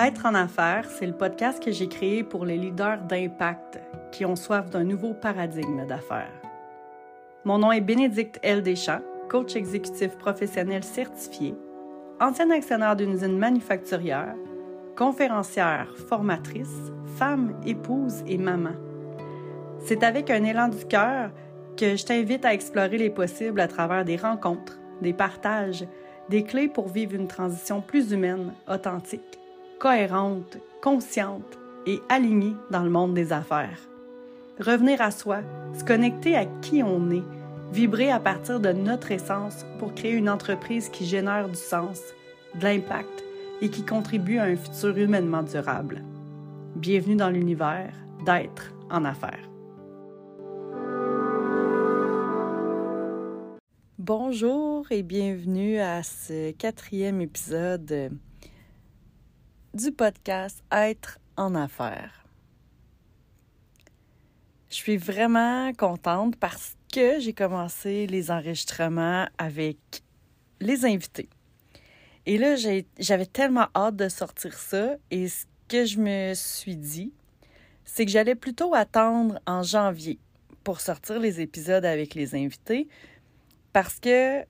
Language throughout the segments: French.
Être en affaires, c'est le podcast que j'ai créé pour les leaders d'impact qui ont soif d'un nouveau paradigme d'affaires. Mon nom est Bénédicte L. Deschamps, coach exécutif professionnel certifié, ancien actionnaire d'une usine manufacturière, conférencière, formatrice, femme, épouse et maman. C'est avec un élan du cœur que je t'invite à explorer les possibles à travers des rencontres, des partages, des clés pour vivre une transition plus humaine, authentique cohérente, consciente et alignée dans le monde des affaires. Revenir à soi, se connecter à qui on est, vibrer à partir de notre essence pour créer une entreprise qui génère du sens, de l'impact et qui contribue à un futur humainement durable. Bienvenue dans l'univers d'être en affaires. Bonjour et bienvenue à ce quatrième épisode du podcast Être en affaires. Je suis vraiment contente parce que j'ai commencé les enregistrements avec les invités. Et là, j'avais tellement hâte de sortir ça et ce que je me suis dit, c'est que j'allais plutôt attendre en janvier pour sortir les épisodes avec les invités parce que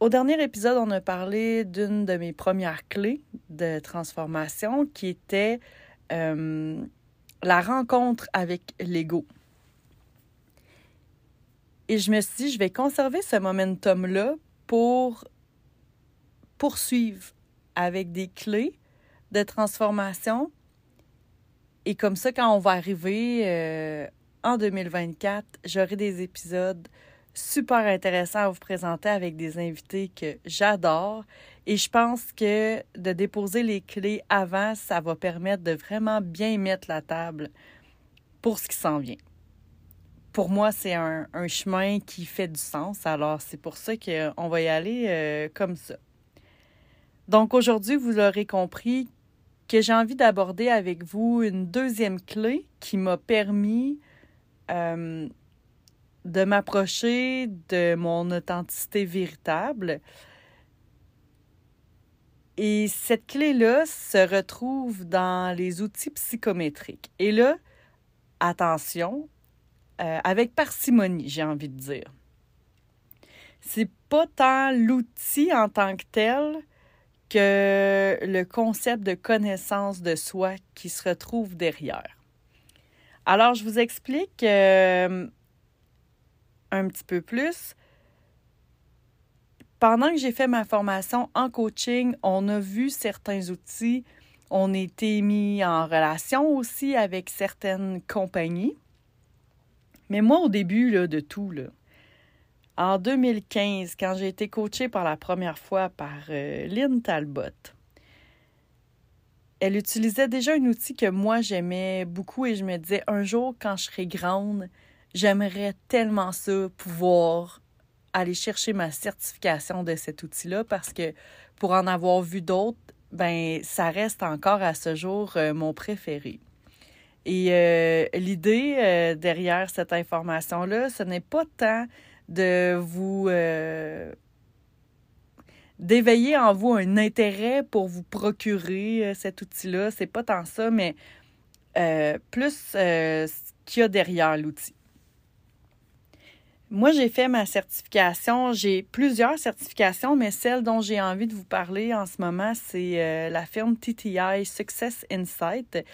au dernier épisode, on a parlé d'une de mes premières clés de transformation qui était euh, la rencontre avec l'ego. Et je me suis dit, je vais conserver ce momentum-là pour poursuivre avec des clés de transformation. Et comme ça, quand on va arriver euh, en 2024, j'aurai des épisodes super intéressant à vous présenter avec des invités que j'adore. Et je pense que de déposer les clés avant, ça va permettre de vraiment bien mettre la table pour ce qui s'en vient. Pour moi, c'est un, chemin qui fait du sens. Alors, c'est pour ça qu'on va y aller euh, comme ça. Donc, aujourd'hui, vous l'aurez compris que j'ai envie d'aborder avec vous une deuxième clé qui m'a permis euh, de m'approcher de mon authenticité véritable. Et cette clé-là se retrouve dans les outils psychométriques. Et là, attention, euh, avec parcimonie, j'ai envie de dire. C'est pas tant l'outil en tant que tel que le concept de connaissance de soi qui se retrouve derrière. Alors, je vous explique euh, un petit peu plus. Pendant que j'ai fait ma formation en coaching, on a vu certains outils. On a été mis en relation aussi avec certaines compagnies. Mais moi, au début là, de tout, là, en 2015, quand j'ai été coachée par la première fois par euh, Lynn Talbot, elle utilisait déjà un outil que moi j'aimais beaucoup et je me disais un jour, quand je serai grande, J'aimerais tellement ça, pouvoir aller chercher ma certification de cet outil-là parce que pour en avoir vu d'autres, ben ça reste encore à ce jour euh, mon préféré. Et euh, l'idée euh, derrière cette information-là, ce n'est pas tant de vous d'éveiller en vous un intérêt pour vous procurer cet outil-là. C'est pas tant ça, mais plus ce qu'il y a derrière l'outil. Moi, j'ai fait ma certification. J'ai plusieurs certifications, mais celle dont j'ai envie de vous parler en ce moment, c'est euh, la firme TTI Success Insight.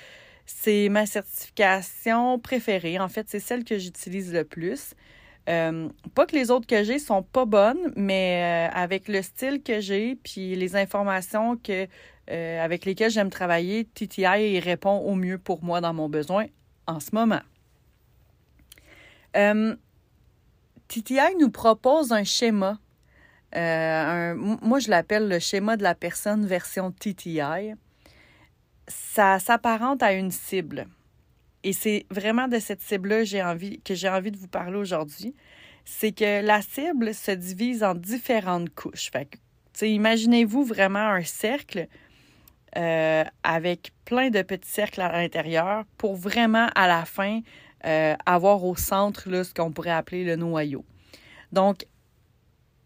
C'est ma certification préférée. En fait, c'est celle que j'utilise le plus. Euh, pas que les autres que j'ai sont pas bonnes, mais euh, avec le style que j'ai puis les informations que avec lesquelles j'aime travailler, TTI répond au mieux pour moi dans mon besoin en ce moment. TTI nous propose un schéma. Euh, moi, je l'appelle le schéma de la personne version TTI. Ça s'apparente à une cible. Et c'est vraiment de cette cible-là que j'ai envie de vous parler aujourd'hui. C'est que la cible se divise en différentes couches. imaginez-vous vraiment un cercle euh, avec plein de petits cercles à l'intérieur pour vraiment, à la fin, euh, avoir au centre là, ce qu'on pourrait appeler le noyau. Donc,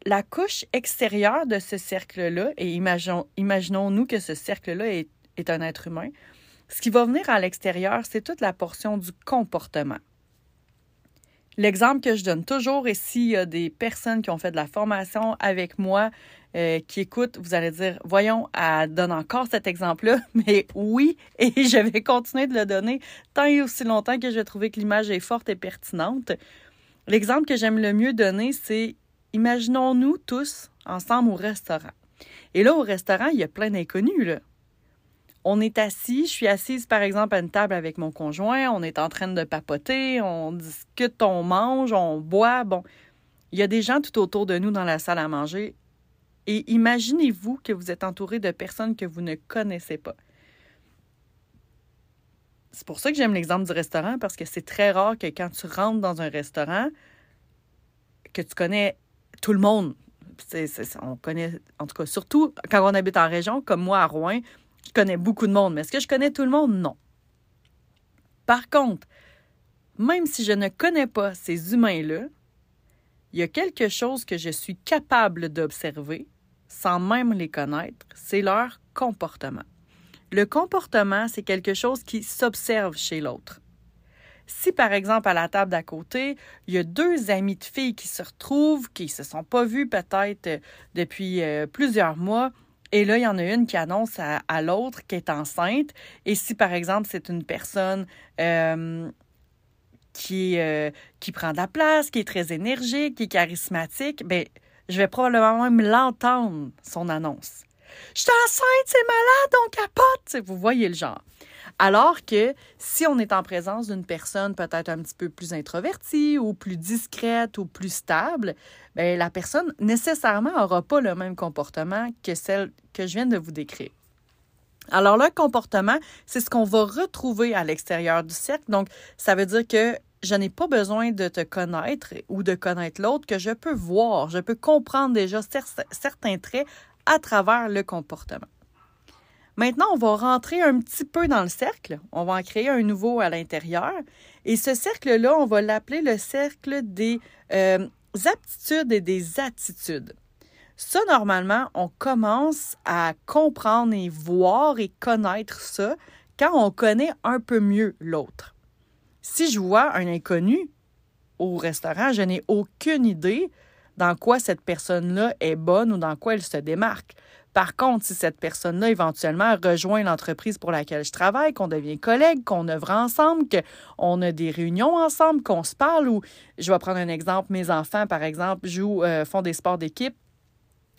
la couche extérieure de ce cercle-là, et imaginons-nous que ce cercle-là est, est un être humain, ce qui va venir à l'extérieur, c'est toute la portion du comportement. L'exemple que je donne toujours, et s'il y a des personnes qui ont fait de la formation avec moi, euh, qui écoutent, vous allez dire, voyons, elle donne encore cet exemple-là, mais oui, et je vais continuer de le donner tant et aussi longtemps que je vais trouver que l'image est forte et pertinente. L'exemple que j'aime le mieux donner, c'est imaginons-nous tous ensemble au restaurant. Et là, au restaurant, il y a plein d'inconnus, là on est assis, je suis assise par exemple à une table avec mon conjoint, on est en train de papoter, on discute, on mange, on boit. Bon, il y a des gens tout autour de nous dans la salle à manger. Et imaginez-vous que vous êtes entouré de personnes que vous ne connaissez pas. C'est pour ça que j'aime l'exemple du restaurant, parce que c'est très rare que quand tu rentres dans un restaurant, que tu connais tout le monde. on connaît, en tout cas, surtout quand on habite en région, comme moi à Rouen, je connais beaucoup de monde, mais est-ce que je connais tout le monde? Non. Par contre, même si je ne connais pas ces humains-là, il y a quelque chose que je suis capable d'observer sans même les connaître, c'est leur comportement. Le comportement, c'est quelque chose qui s'observe chez l'autre. Si, par exemple, à la table d'à côté, il y a deux amis de filles qui se retrouvent, qui se sont pas vus peut-être euh, depuis euh, plusieurs mois, et là, il y en a une qui annonce à, l'autre qu'elle est enceinte. Et si, par exemple, c'est une personne euh, qui, euh, qui prend de la place, qui est très énergique, qui est charismatique, ben, je vais probablement même l'entendre, son annonce. Je suis enceinte, c'est malade, on capote. Vous voyez le genre. Alors que si on est en présence d'une personne peut-être un petit peu plus introvertie ou plus discrète ou plus stable, bien, la personne nécessairement n'aura pas le même comportement que celle que je viens de vous décrire. Alors le comportement, c'est ce qu'on va retrouver à l'extérieur du cercle. Donc, ça veut dire que je n'ai pas besoin de te connaître ou de connaître l'autre, que je peux voir, je peux comprendre déjà certains traits à travers le comportement. Maintenant, on va rentrer un petit peu dans le cercle. On va en créer un nouveau à l'intérieur. Et ce cercle-là, on va l'appeler le cercle des euh, aptitudes et des attitudes. Ça, normalement, on commence à comprendre et voir et connaître ça quand on connaît un peu mieux l'autre. Si je vois un inconnu au restaurant, je n'ai aucune idée dans quoi cette personne-là est bonne ou dans quoi elle se démarque. Par contre, si cette personne-là éventuellement rejoint l'entreprise pour laquelle je travaille, qu'on devient collègue, qu'on œuvre ensemble, qu'on a des réunions ensemble, qu'on se parle, ou je vais prendre un exemple, mes enfants, par exemple, jouent, euh, font des sports d'équipe,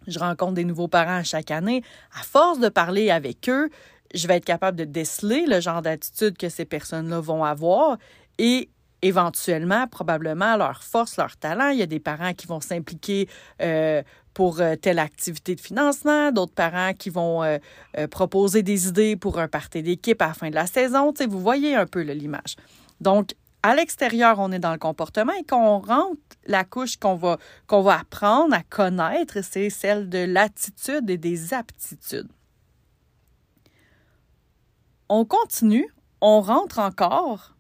je rencontre des nouveaux parents chaque année. À force de parler avec eux, je vais être capable de déceler le genre d'attitude que ces personnes-là vont avoir et éventuellement, probablement, leur force, leur talent. Il y a des parents qui vont s'impliquer euh, pour euh, telle activité de financement, d'autres parents qui vont euh, proposer des idées pour un party d'équipe à la fin de la saison. vous voyez un peu l'image. Donc, à l'extérieur, on est dans le comportement et quand on rentre, la couche qu'on va, qu'on va apprendre à connaître, c'est celle de l'attitude et des aptitudes. On continue, on rentre encore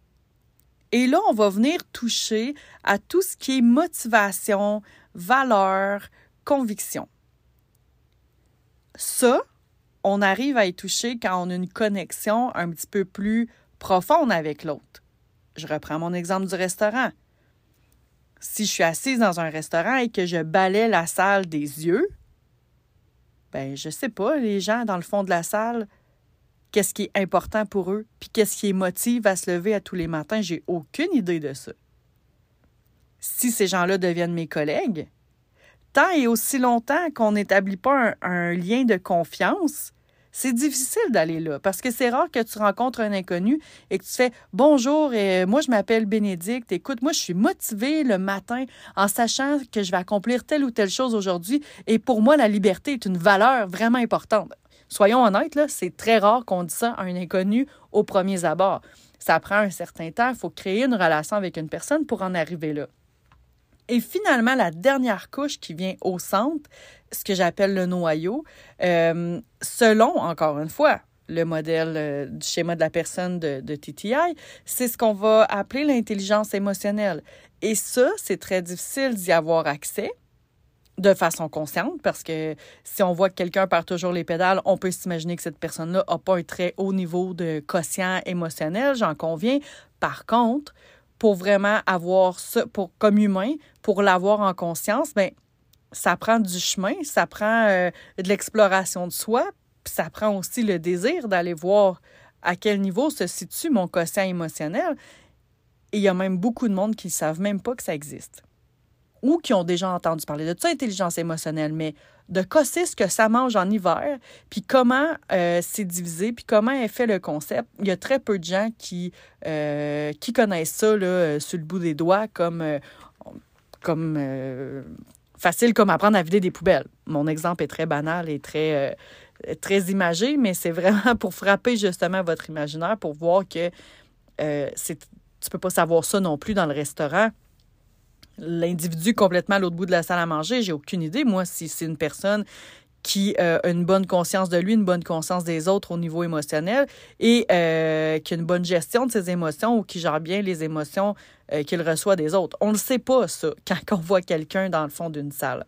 et là, on va venir toucher à tout ce qui est motivation, valeur, conviction. Ça, on arrive à y toucher quand on a une connexion un petit peu plus profonde avec l'autre. Je reprends mon exemple du restaurant. Si je suis assise dans un restaurant et que je balais la salle des yeux, ben je sais pas, les gens dans le fond de la salle, qu'est-ce qui est important pour eux, puis qu'est-ce qui les motive à se lever à tous les matins. J'ai aucune idée de ça. Si ces gens-là deviennent mes collègues, tant et aussi longtemps qu'on n'établit pas un, lien de confiance, c'est difficile d'aller là parce que c'est rare que tu rencontres un inconnu et que tu fais bonjour et moi je m'appelle Bénédicte. Écoute, moi je suis motivée le matin en sachant que je vais accomplir telle ou telle chose aujourd'hui et pour moi la liberté est une valeur vraiment importante. Soyons honnêtes, là, c'est très rare qu'on dise ça à un inconnu au premier abord. Ça prend un certain temps, il faut créer une relation avec une personne pour en arriver là. Et finalement, la dernière couche qui vient au centre, ce que j'appelle le noyau, euh, selon, encore une fois, le modèle euh, du schéma de la personne de, de TTI, c'est ce qu'on va appeler l'intelligence émotionnelle. Et ça, c'est très difficile d'y avoir accès de façon consciente, parce que si on voit que quelqu'un perd toujours les pédales, on peut s'imaginer que cette personne-là n'a pas un très haut niveau de quotient émotionnel, j'en conviens. Par contre, pour vraiment avoir ça, pour, comme humain, pour l'avoir en conscience, ben ça prend du chemin, ça prend euh, de l'exploration de soi, puis ça prend aussi le désir d'aller voir à quel niveau se situe mon quotient émotionnel. Et il y a même beaucoup de monde qui ne savent même pas que ça existe ou qui ont déjà entendu parler de ça, intelligence émotionnelle, mais de casser ce que ça mange en hiver, puis comment euh, c'est divisé, puis comment est fait le concept. Il y a très peu de gens qui, euh, qui connaissent ça là, euh, sur le bout des doigts comme, comme facile comme apprendre à vider des poubelles. Mon exemple est très banal et très, très imagé, mais c'est vraiment pour frapper justement votre imaginaire, pour voir que c'est, tu peux pas savoir ça non plus dans le restaurant l'individu complètement à l'autre bout de la salle à manger, j'ai aucune idée, moi, si c'est une personne qui euh, a une bonne conscience de lui, une bonne conscience des autres au niveau émotionnel et euh, qui a une bonne gestion de ses émotions ou qui gère bien les émotions euh, qu'il reçoit des autres. On ne le sait pas, ça, quand on voit quelqu'un dans le fond d'une salle.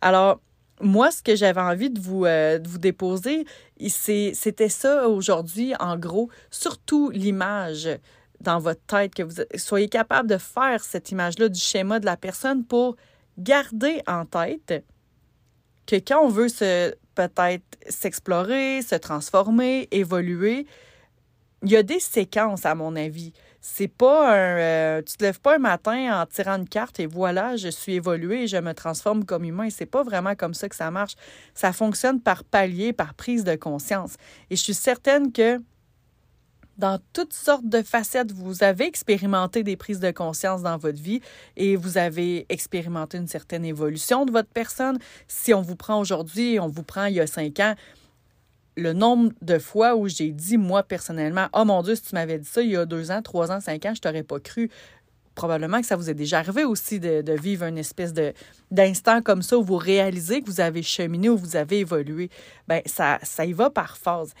Alors, moi, ce que j'avais envie de vous, de vous déposer, c'était ça aujourd'hui, en gros, surtout l'image dans votre tête, que vous soyez capable de faire cette image-là du schéma de la personne pour garder en tête que quand on veut se peut-être s'explorer, se transformer, évoluer, il y a des séquences, à mon avis. C'est pas un. Euh, tu te lèves pas un matin en tirant une carte et voilà, je suis évolué je me transforme comme humain. C'est pas vraiment comme ça que ça marche. Ça fonctionne par palier, par prise de conscience. Et je suis certaine que dans toutes sortes de facettes. Vous avez expérimenté des prises de conscience dans votre vie et vous avez expérimenté une certaine évolution de votre personne. Si on vous prend aujourd'hui on vous prend il y a cinq ans, le nombre de fois où j'ai dit, moi, personnellement, oh mon Dieu, si tu m'avais dit ça il y a deux ans, trois ans, cinq ans, je t'aurais pas cru. Probablement que ça vous est déjà arrivé aussi de, vivre une espèce d'instant comme ça où vous réalisez que vous avez cheminé, où vous avez évolué. Bien, ça, ça y va par phase.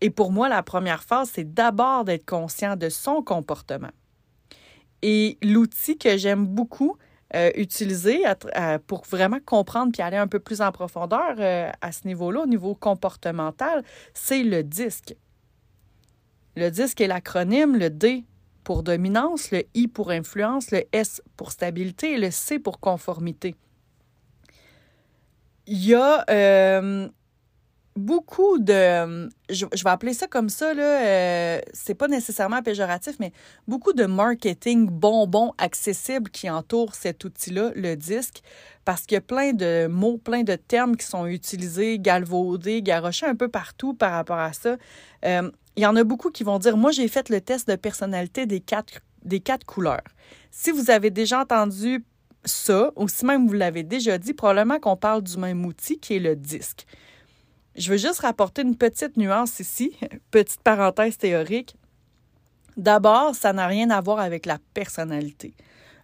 Et pour moi, la première phase, c'est d'abord d'être conscient de son comportement. Et l'outil que j'aime beaucoup euh, utiliser pour vraiment comprendre puis aller un peu plus en profondeur euh, à ce niveau-là, au niveau comportemental, c'est le disque. Le disque est l'acronyme, le D pour dominance, le I pour influence, le S pour stabilité et le C pour conformité. Il y a euh, beaucoup de, je, vais appeler ça comme ça, là, euh, c'est pas nécessairement péjoratif, mais beaucoup de marketing bonbon accessible qui entoure cet outil-là, le disque, parce qu'il y a plein de mots, plein de termes qui sont utilisés, galvaudés, garochés un peu partout par rapport à ça. Euh, il y en a beaucoup qui vont dire, moi j'ai fait le test de personnalité des quatre, des quatre couleurs. Si vous avez déjà entendu ça, ou si même vous l'avez déjà dit, probablement qu'on parle du même outil qui est le disque. Je veux juste rapporter une petite nuance ici, petite parenthèse théorique. D'abord, ça n'a rien à voir avec la personnalité.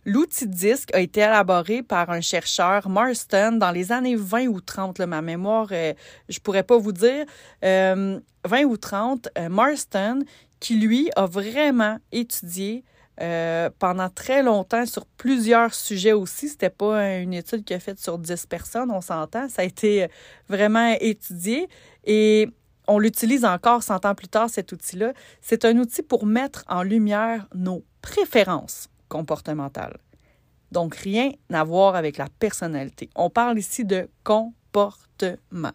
L'outil disque a été élaboré par un chercheur, Marston, dans les années 20 ou 30. ma mémoire, euh, je pourrais pas vous dire. 20 euh, ou 30, euh, Marston, qui lui a vraiment étudié euh, pendant très longtemps sur plusieurs sujets aussi. C'était pas une étude qui a faite sur 10 personnes, on s'entend. Ça a été vraiment étudié et on l'utilise encore 100 ans plus tard, cet outil-là. C'est un outil pour mettre en lumière nos préférences comportementales. Donc, rien à voir avec la personnalité. On parle ici de comportement.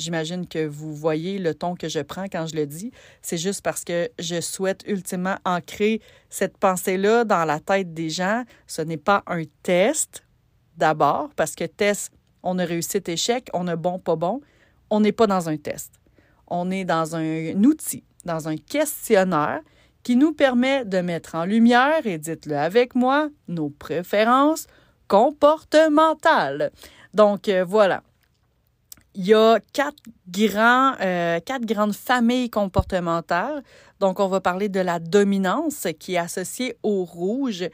J'imagine que vous voyez le ton que je prends quand je le dis. C'est juste parce que je souhaite ultimement ancrer cette pensée-là dans la tête des gens. Ce n'est pas un test, d'abord, parce que test, on a réussi, échec, on a bon, pas bon. On n'est pas dans un test. On est dans un outil, dans un questionnaire qui nous permet de mettre en lumière, et dites-le avec moi, nos préférences comportementales. Donc euh, voilà, il y a quatre, grands, euh, quatre grandes familles comportementales. Donc, on va parler de la dominance qui est associée au rouge.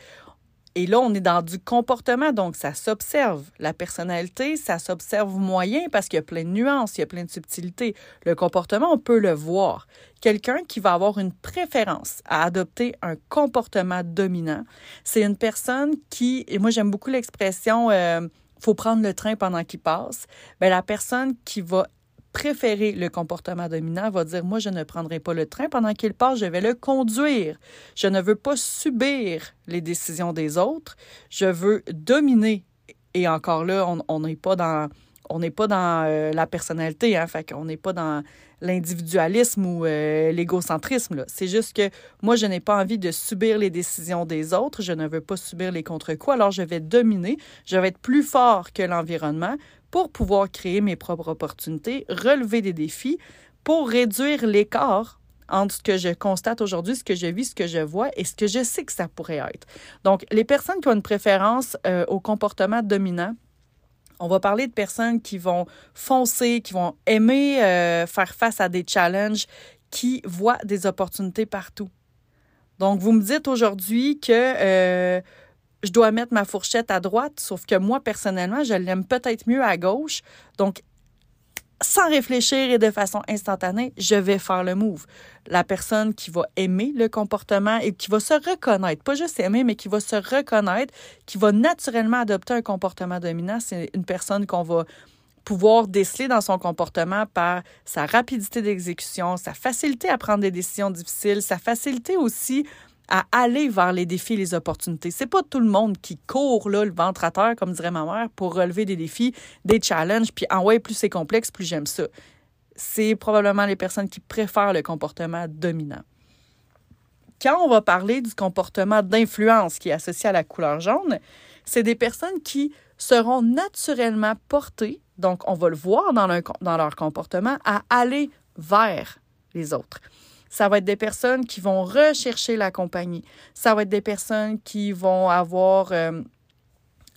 Et là, on est dans du comportement, donc ça s'observe. La personnalité, ça s'observe moyen parce qu'il y a plein de nuances, il y a plein de subtilités. Le comportement, on peut le voir. Quelqu'un qui va avoir une préférence à adopter un comportement dominant, c'est une personne qui, et moi j'aime beaucoup l'expression, euh, faut prendre le train pendant qu'il passe, bien, la personne qui va préférer le comportement dominant va dire moi je ne prendrai pas le train pendant qu'il passe, je vais le conduire. Je ne veux pas subir les décisions des autres, je veux dominer. Et encore là, on n'est pas dans on n'est pas dans euh, la personnalité, hein, fait qu'on n'est pas dans l'individualisme ou euh, l'égocentrisme. C'est juste que moi, je n'ai pas envie de subir les décisions des autres, je ne veux pas subir les contre-coups, alors je vais dominer, je vais être plus fort que l'environnement pour pouvoir créer mes propres opportunités, relever des défis, pour réduire l'écart entre ce que je constate aujourd'hui, ce que je vis, ce que je vois et ce que je sais que ça pourrait être. Donc, les personnes qui ont une préférence euh, au comportement dominant, on va parler de personnes qui vont foncer, qui vont aimer euh, faire face à des challenges, qui voient des opportunités partout. Donc, vous me dites aujourd'hui que euh, je dois mettre ma fourchette à droite, sauf que moi, personnellement, je l'aime peut-être mieux à gauche. Donc, sans réfléchir et de façon instantanée, je vais faire le move. La personne qui va aimer le comportement et qui va se reconnaître, pas juste aimer, mais qui va se reconnaître, qui va naturellement adopter un comportement dominant, c'est une personne qu'on va pouvoir déceler dans son comportement par sa rapidité d'exécution, sa facilité à prendre des décisions difficiles, sa facilité aussi à aller vers les défis et les opportunités. C'est pas tout le monde qui court là, le ventre à terre, comme dirait ma mère, pour relever des défis, des challenges, puis en ah ouais, plus c'est complexe, plus j'aime ça. C'est probablement les personnes qui préfèrent le comportement dominant. Quand on va parler du comportement d'influence qui est associé à la couleur jaune, c'est des personnes qui seront naturellement portées, donc on va le voir dans dans leur comportement, à aller vers les autres. Ça va être des personnes qui vont rechercher la compagnie. Ça va être des personnes qui vont avoir euh,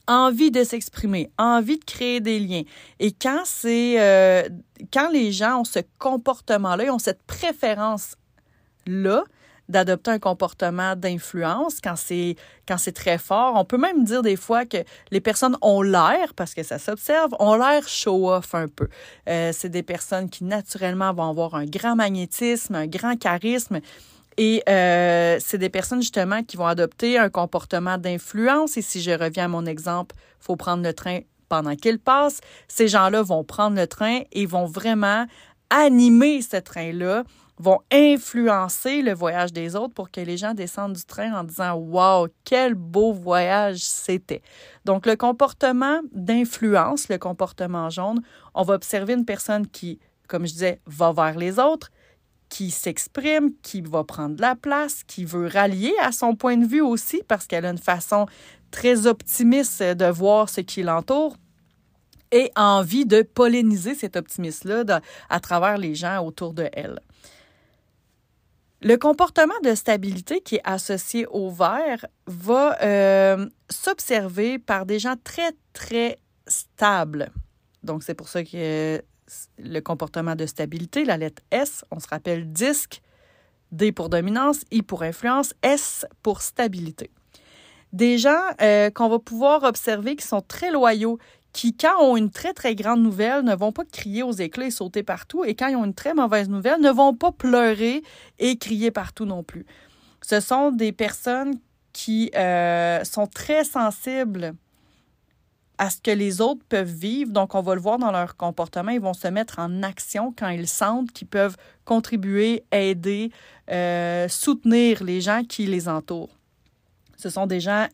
envie de s'exprimer, envie de créer des liens. Et quand c'est euh, quand les gens ont ce comportement-là, ont cette préférence-là, d'adopter un comportement d'influence quand c'est quand c'est très fort. On peut même dire des fois que les personnes ont l'air, parce que ça s'observe, ont l'air show-off un peu. Euh, c'est des personnes qui naturellement vont avoir un grand magnétisme, un grand charisme. Et euh, c'est des personnes justement qui vont adopter un comportement d'influence. Et si je reviens à mon exemple, faut prendre le train pendant qu'il passe. Ces gens-là vont prendre le train et vont vraiment animer ce train-là vont influencer le voyage des autres pour que les gens descendent du train en disant Wow, quel beau voyage c'était. Donc, le comportement d'influence, le comportement jaune, on va observer une personne qui, comme je disais, va vers les autres, qui s'exprime, qui va prendre de la place, qui veut rallier à son point de vue aussi parce qu'elle a une façon très optimiste de voir ce qui l'entoure et envie de polliniser cet optimisme-là à travers les gens autour de elle. Le comportement de stabilité qui est associé au vert va euh, s'observer par des gens très, très stables. Donc, c'est pour ça que le comportement de stabilité, la lettre S, on se rappelle disque, D pour dominance, I pour influence, S pour stabilité. Des gens euh, qu'on va pouvoir observer qui sont très loyaux, qui, quand ont une très, très grande nouvelle, ne vont pas crier aux éclats et sauter partout, et quand ils ont une très mauvaise nouvelle, ne vont pas pleurer et crier partout non plus. Ce sont des personnes qui euh, sont très sensibles à ce que les autres peuvent vivre. Donc, on va le voir dans leur comportement. Ils vont se mettre en action quand ils sentent qu'ils peuvent contribuer, aider, euh, soutenir les gens qui les entourent. Ce sont des gens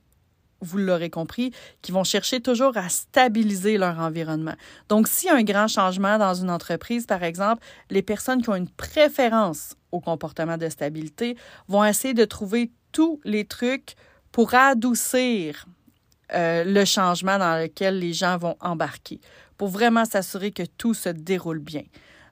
vous l'aurez compris, qui vont chercher toujours à stabiliser leur environnement. Donc, s'il y a un grand changement dans une entreprise, par exemple, les personnes qui ont une préférence au comportement de stabilité vont essayer de trouver tous les trucs pour adoucir euh, le changement dans lequel les gens vont embarquer, pour vraiment s'assurer que tout se déroule bien.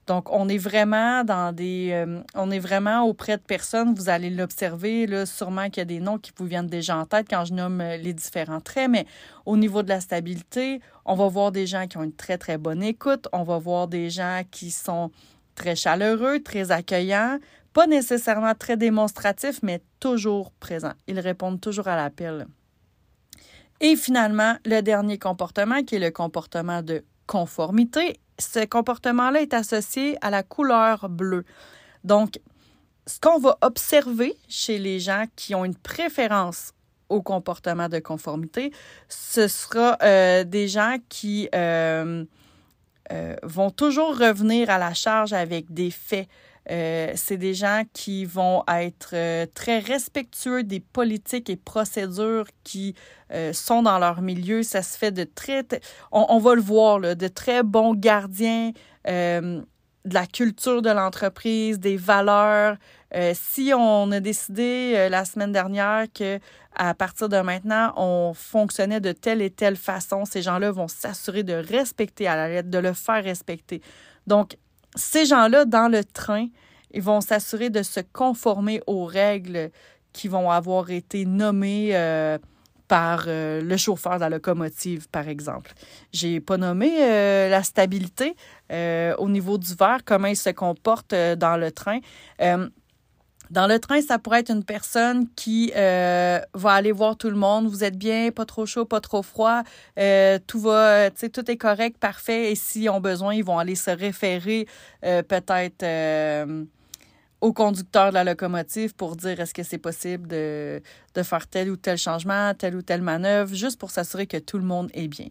Donc, on est vraiment dans des. Euh, on est vraiment auprès de personnes. Vous allez l'observer, là, sûrement qu'il y a des noms qui vous viennent déjà en tête quand je nomme euh, les différents traits, mais au niveau de la stabilité, on va voir des gens qui ont une très, très bonne écoute. On va voir des gens qui sont très chaleureux, très accueillants, pas nécessairement très démonstratifs, mais toujours présents. Ils répondent toujours à l'appel. Et finalement, le dernier comportement qui est le comportement de conformité ce comportement-là est associé à la couleur bleue. Donc, ce qu'on va observer chez les gens qui ont une préférence au comportement de conformité. Ce sera euh, des gens qui euh, euh, vont toujours revenir à la charge avec des faits. C'est des gens qui vont être très respectueux des politiques et procédures qui sont dans leur milieu. Ça se fait de très, on, va le voir, là, de très bons gardiens de la culture de l'entreprise, des valeurs. Euh, si on a décidé euh, la semaine dernière que à partir de maintenant, on fonctionnait de telle et telle façon, ces gens-là vont s'assurer de respecter à la lettre, de le faire respecter. Donc, ces gens-là, dans le train, ils vont s'assurer de se conformer aux règles qui vont avoir été nommées. Euh, par euh, le chauffeur de la locomotive, par exemple. J'ai pas nommé euh, la stabilité au niveau du verre, comment il se comporte dans le train. Dans le train, ça pourrait être une personne qui va aller voir tout le monde. Vous êtes bien, pas trop chaud, pas trop froid, tout va, sais, tout est correct, parfait. Et s'ils ont besoin, ils vont aller se référer peut-être au conducteur de la locomotive pour dire est-ce que c'est possible de, de faire tel ou tel changement, telle ou telle manœuvre, juste pour s'assurer que tout le monde est bien.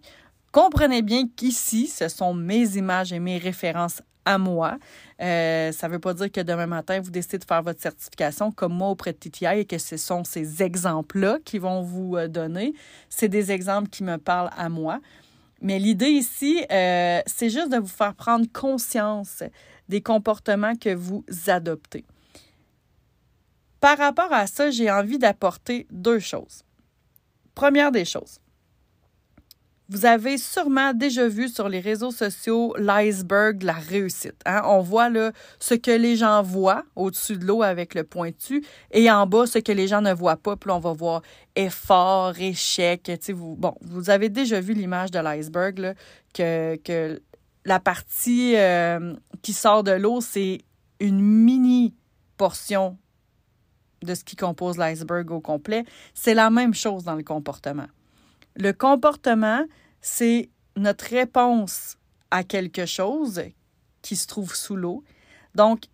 Comprenez bien qu'ici, ce sont mes images et mes références à moi. Euh, ça ne veut pas dire que demain matin, vous décidez de faire votre certification comme moi auprès de TTI et que ce sont ces exemples-là qui vont vous euh, donner. C'est des exemples qui me parlent à moi. Mais l'idée ici, euh, c'est juste de vous faire prendre conscience des comportements que vous adoptez. Par rapport à ça, j'ai envie d'apporter deux choses. Première des choses, vous avez sûrement déjà vu sur les réseaux sociaux l'iceberg la réussite. Hein? On voit là, ce que les gens voient au-dessus de l'eau avec le pointu et en bas ce que les gens ne voient pas. Puis on va voir effort, échec. Vous, bon, vous avez déjà vu l'image de l'iceberg que, que la partie euh, qui sort de l'eau, c'est une mini portion de ce qui compose l'iceberg au complet. C'est la même chose dans le comportement. Le comportement, c'est notre réponse à quelque chose qui se trouve sous l'eau. Donc,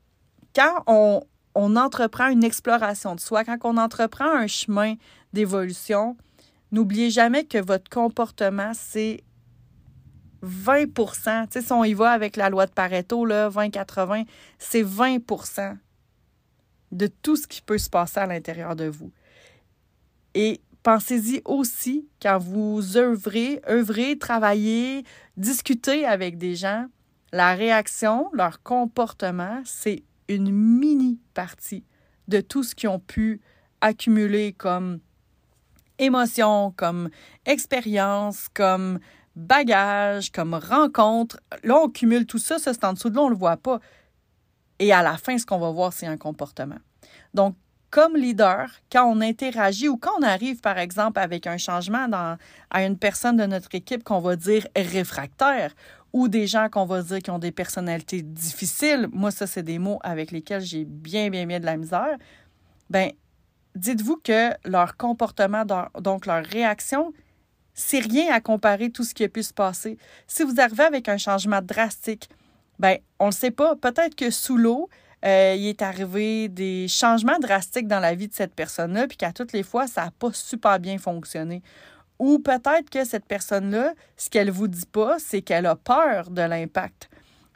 quand on, on, entreprend une exploration de soi, quand on entreprend un chemin d'évolution, n'oubliez jamais que votre comportement, c'est 20% tu sais, si on y va avec la loi de Pareto, 20-80, c'est 20% de tout ce qui peut se passer à l'intérieur de vous. Et pensez-y aussi quand vous œuvrez, œuvrez, travaillez, discutez avec des gens, la réaction, leur comportement, c'est une mini partie de tout ce qu'ils ont pu accumuler comme émotion, comme expérience, comme bagage, comme rencontre. Là, on cumule tout ça, ça c'est en dessous de là, on ne le voit pas. Et à la fin, ce qu'on va voir, c'est un comportement. Donc, comme leader, quand on interagit ou quand on arrive, par exemple, avec un changement dans, à une personne de notre équipe qu'on va dire réfractaire ou des gens qu'on va dire qui ont des personnalités difficiles, moi, ça, c'est des mots avec lesquels j'ai bien, bien, bien de la misère, ben dites-vous que leur comportement, donc leur réaction, c'est rien à comparer tout ce qui a pu se passer. Si vous arrivez avec un changement drastique, ben on ne le sait pas. Peut-être que sous l'eau, euh, il est arrivé des changements drastiques dans la vie de cette personne-là, puis qu'à toutes les fois, ça n'a pas super bien fonctionné. Ou peut-être que cette personne-là, ce qu'elle vous dit pas, c'est qu'elle a peur de l'impact.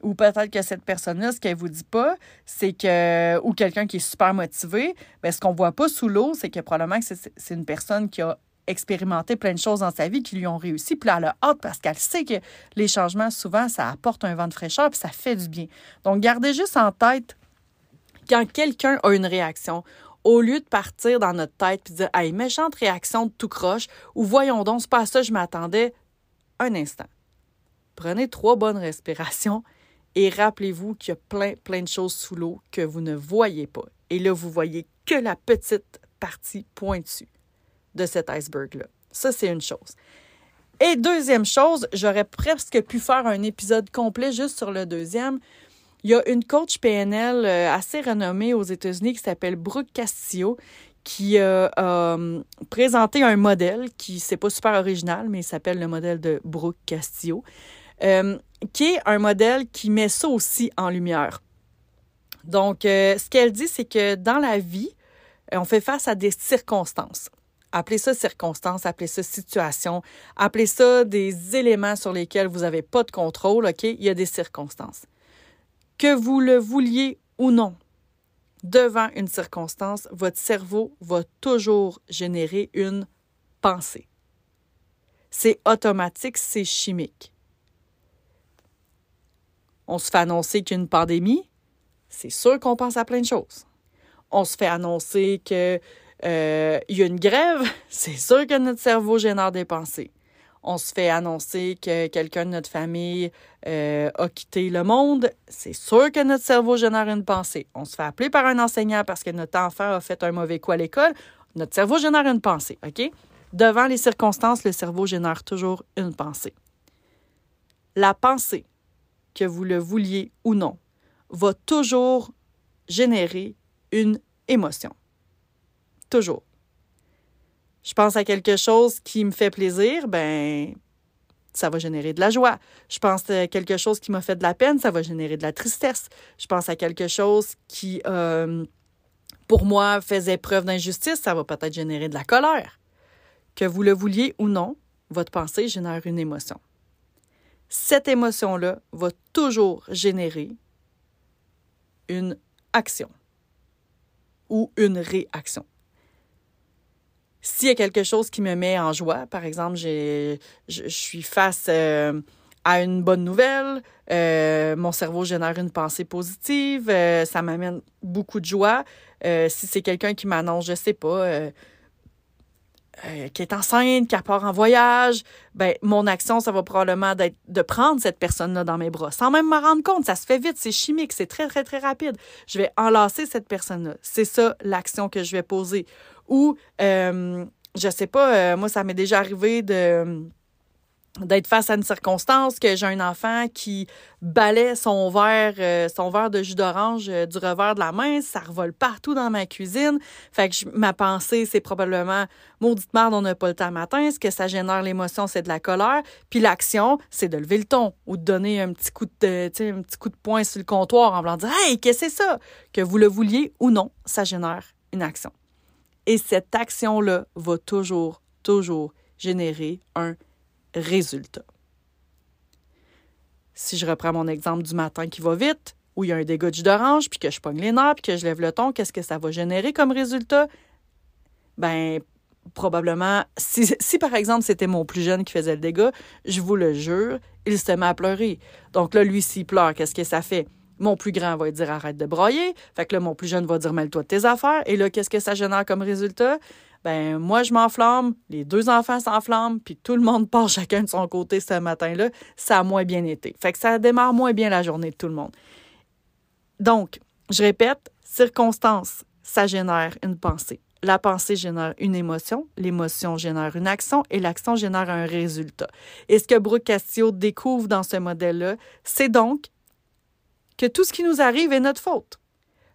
Ou peut-être que cette personne-là, ce qu'elle vous dit pas, c'est que, ou quelqu'un qui est super motivé, bien, ce qu'on voit pas sous l'eau, c'est que probablement que c'est une personne qui a expérimenté plein de choses dans sa vie qui lui ont réussi. Puis là, elle a hâte parce qu'elle sait que les changements, souvent, ça apporte un vent de fraîcheur puis ça fait du bien. Donc, gardez juste en tête quand quelqu'un a une réaction, au lieu de partir dans notre tête puis dire Hey, méchante réaction de tout croche ou voyons donc, c'est pas ça je m'attendais, un instant. Prenez trois bonnes respirations et rappelez-vous qu'il y a plein, plein de choses sous l'eau que vous ne voyez pas. Et là, vous voyez que la petite partie pointue de cet iceberg-là. Ça, c'est une chose. Et deuxième chose, j'aurais presque pu faire un épisode complet juste sur le deuxième. Il y a une coach PNL euh, assez renommée aux États-Unis qui s'appelle Brooke Castillo qui a euh, présenté un modèle qui, c'est pas super original, mais il s'appelle le modèle de Brooke Castillo, euh, qui est un modèle qui met ça aussi en lumière. Donc, ce qu'elle dit, c'est que dans la vie, on fait face à des circonstances. appelez ça circonstance, appelez ça situation, appelez ça des éléments sur lesquels vous n'avez pas de contrôle, OK? Il y a des circonstances. Que vous le vouliez ou non, devant une circonstance, votre cerveau va toujours générer une pensée. C'est automatique, c'est chimique. On se fait annoncer qu'il y a une pandémie, c'est sûr qu'on pense à plein de choses. On se fait annoncer qu'il euh, y a une grève, c'est sûr que notre cerveau génère des pensées. On se fait annoncer que quelqu'un de notre famille euh, a quitté le monde, c'est sûr que notre cerveau génère une pensée. On se fait appeler par un enseignant parce que notre enfant a fait un mauvais coup à l'école, notre cerveau génère une pensée, OK? Devant les circonstances, le cerveau génère toujours une pensée. La pensée, que vous le vouliez ou non, va toujours générer une émotion. Toujours. Je pense à quelque chose qui me fait plaisir, ben ça va générer de la joie. Je pense à quelque chose qui m'a fait de la peine, ça va générer de la tristesse. Je pense à quelque chose qui, euh, pour moi, faisait preuve d'injustice, ça va peut-être générer de la colère. Que vous le vouliez ou non, votre pensée génère une émotion. Cette émotion-là va toujours générer une action ou une réaction. S'il y a quelque chose qui me met en joie, par exemple, je, suis face euh, à une bonne nouvelle, euh, mon cerveau génère une pensée positive, euh, ça m'amène beaucoup de joie. si c'est quelqu'un qui m'annonce, je sais pas, qui est enceinte, qui part en voyage, ben mon action, ça va probablement être de prendre cette personne-là dans mes bras, sans même me rendre compte. Ça se fait vite, c'est chimique, c'est très, très, très rapide. Je vais enlacer cette personne-là. C'est ça l'action que je vais poser. Ou, euh, je sais pas, euh, moi, ça m'est déjà arrivé de d'être face à une circonstance que j'ai un enfant qui balait son verre euh, son verre de jus d'orange euh, du revers de la main, ça revole partout dans ma cuisine. Fait que ma pensée c'est probablement maudite merde, on n'a pas le temps matin, ce que ça génère l'émotion c'est de la colère, puis l'action c'est de lever le ton ou de donner un petit coup de un petit coup de poing sur le comptoir en voulant dire "Hey, qu'est-ce que c'est ça Que vous le vouliez ou non, ça génère une action. Et cette action là va toujours toujours générer un résultat. Si je reprends mon exemple du matin qui va vite, où il y a un dégât de jus d'orange, puis que je pogne les nerfs, puis que je lève le ton, qu'est-ce que ça va générer comme résultat? Ben, probablement, si, si par exemple c'était mon plus jeune qui faisait le dégât, je vous le jure, il se met à pleurer. Donc là, lui, s'il pleure, qu'est-ce que ça fait? Mon plus grand va dire arrête de broyer. Fait que là, mon plus jeune va dire mêle-toi de tes affaires. Et là, qu'est-ce que ça génère comme résultat? ben moi je m'enflamme, les deux enfants s'enflamment, puis tout le monde part chacun de son côté ce matin-là, ça a moins bien été. Fait que ça démarre moins bien la journée de tout le monde. Donc, je répète, circonstance, ça génère une pensée. La pensée génère une émotion, l'émotion génère une action et l'action génère un résultat. Et ce que Brooke Castillo découvre dans ce modèle-là, c'est donc que tout ce qui nous arrive est notre faute.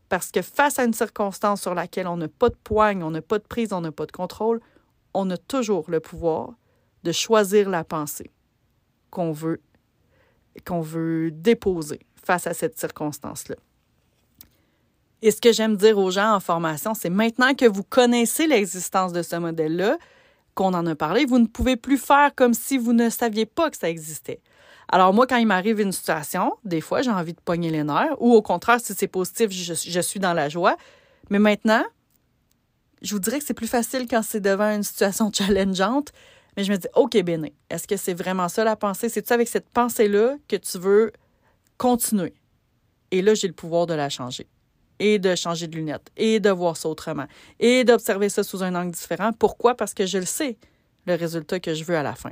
Parce que face à une circonstance sur laquelle on n'a pas de poigne, on n'a pas de prise, on n'a pas de contrôle, on a toujours le pouvoir de choisir la pensée qu'on veut, qu'on veut déposer face à cette circonstance-là. Et ce que j'aime dire aux gens en formation, c'est maintenant que vous connaissez l'existence de ce modèle-là, qu'on en a parlé, vous ne pouvez plus faire comme si vous ne saviez pas que ça existait. Alors moi, quand il m'arrive une situation, des fois, j'ai envie de pogner les nerfs, ou au contraire, si c'est positif, je, suis dans la joie. Mais maintenant, je vous dirais que c'est plus facile quand c'est devant une situation challengeante. Mais je me dis, OK, Béné, est-ce que c'est vraiment ça la pensée? C'est-tu avec cette pensée-là que tu veux continuer? Et là, j'ai le pouvoir de la changer. Et de changer de lunettes. Et de voir ça autrement. Et d'observer ça sous un angle différent. Pourquoi? Parce que je le sais, le résultat que je veux à la fin.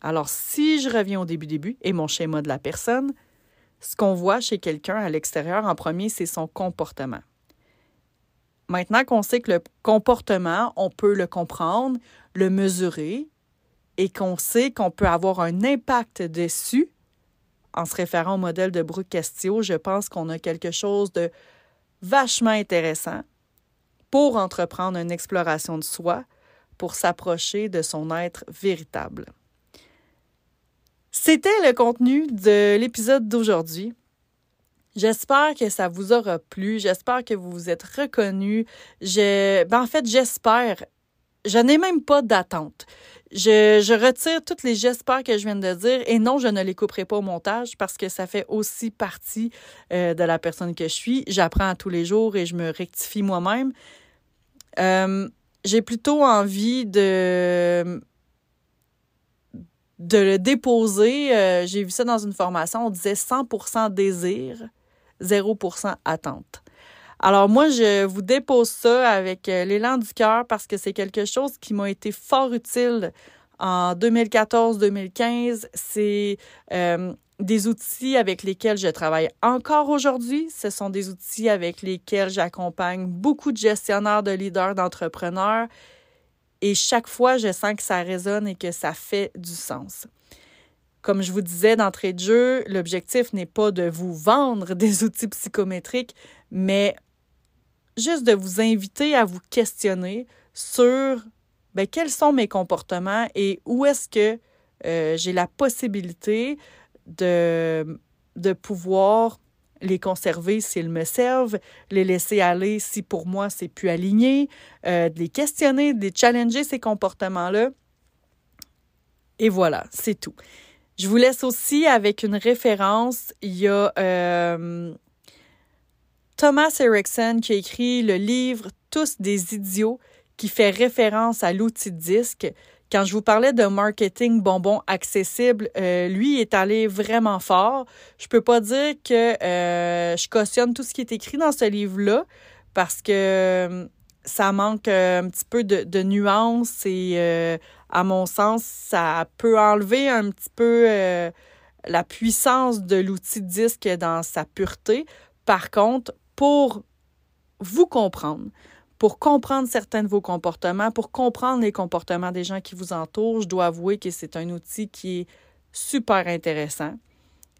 Alors, si je reviens au début-début et mon schéma de la personne, ce qu'on voit chez quelqu'un à l'extérieur en premier, c'est son comportement. Maintenant qu'on sait que le comportement, on peut le comprendre, le mesurer et qu'on sait qu'on peut avoir un impact dessus, en se référant au modèle de Brooke Castillo, je pense qu'on a quelque chose de vachement intéressant pour entreprendre une exploration de soi, pour s'approcher de son être véritable. C'était le contenu de l'épisode d'aujourd'hui. J'espère que ça vous aura plu. J'espère que vous vous êtes reconnus. Ben, en fait, j'espère. je n'ai même pas d'attente. Je, retire toutes les j'espère que je viens de dire et non, je ne les couperai pas au montage parce que ça fait aussi partie euh, de la personne que je suis. J'apprends tous les jours et je me rectifie moi-même. Euh, j'ai plutôt envie de de le déposer. Euh, j'ai vu ça dans une formation, on disait 100% désir, 0% attente. Alors moi, je vous dépose ça avec euh, l'élan du cœur parce que c'est quelque chose qui m'a été fort utile en 2014-2015. C'est euh, des outils avec lesquels je travaille encore aujourd'hui. Ce sont des outils avec lesquels j'accompagne beaucoup de gestionnaires, de leaders, d'entrepreneurs. Et chaque fois, je sens que ça résonne et que ça fait du sens. Comme je vous disais d'entrée de jeu, l'objectif n'est pas de vous vendre des outils psychométriques, mais juste de vous inviter à vous questionner sur ben, quels sont mes comportements et où est-ce que euh, j'ai la possibilité de, de pouvoir les conserver s'ils me servent, les laisser aller si pour moi c'est plus aligné, euh, de les questionner, de les challenger ces comportements-là. Et voilà, c'est tout. Je vous laisse aussi avec une référence. Il y a euh, Thomas Erickson qui a écrit le livre Tous des idiots qui fait référence à l'outil disque. Quand je vous parlais de marketing bonbon accessible, euh, lui est allé vraiment fort. Je peux pas dire que euh, je cautionne tout ce qui est écrit dans ce livre-là parce que euh, ça manque un petit peu de, nuances et à mon sens, ça peut enlever un petit peu la puissance de l'outil disque dans sa pureté. Par contre, pour vous comprendre, pour comprendre certains de vos comportements, pour comprendre les comportements des gens qui vous entourent. Je dois avouer que c'est un outil qui est super intéressant.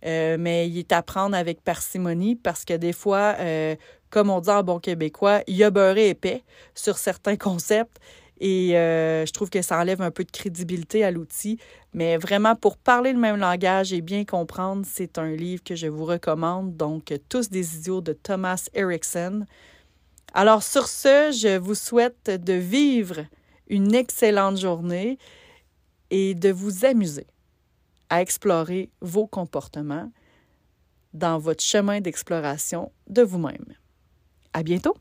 Euh, mais il est à prendre avec parcimonie parce que des fois, euh, comme on dit en bon québécois, il y a beurré épais sur certains concepts et euh, je trouve que ça enlève un peu de crédibilité à l'outil. Mais vraiment, pour parler le même langage et bien comprendre, c'est un livre que je vous recommande. Donc, Tous des idiots de Thomas Erickson. Alors, sur ce, je vous souhaite de vivre une excellente journée et de vous amuser à explorer vos comportements dans votre chemin d'exploration de vous-même. À bientôt!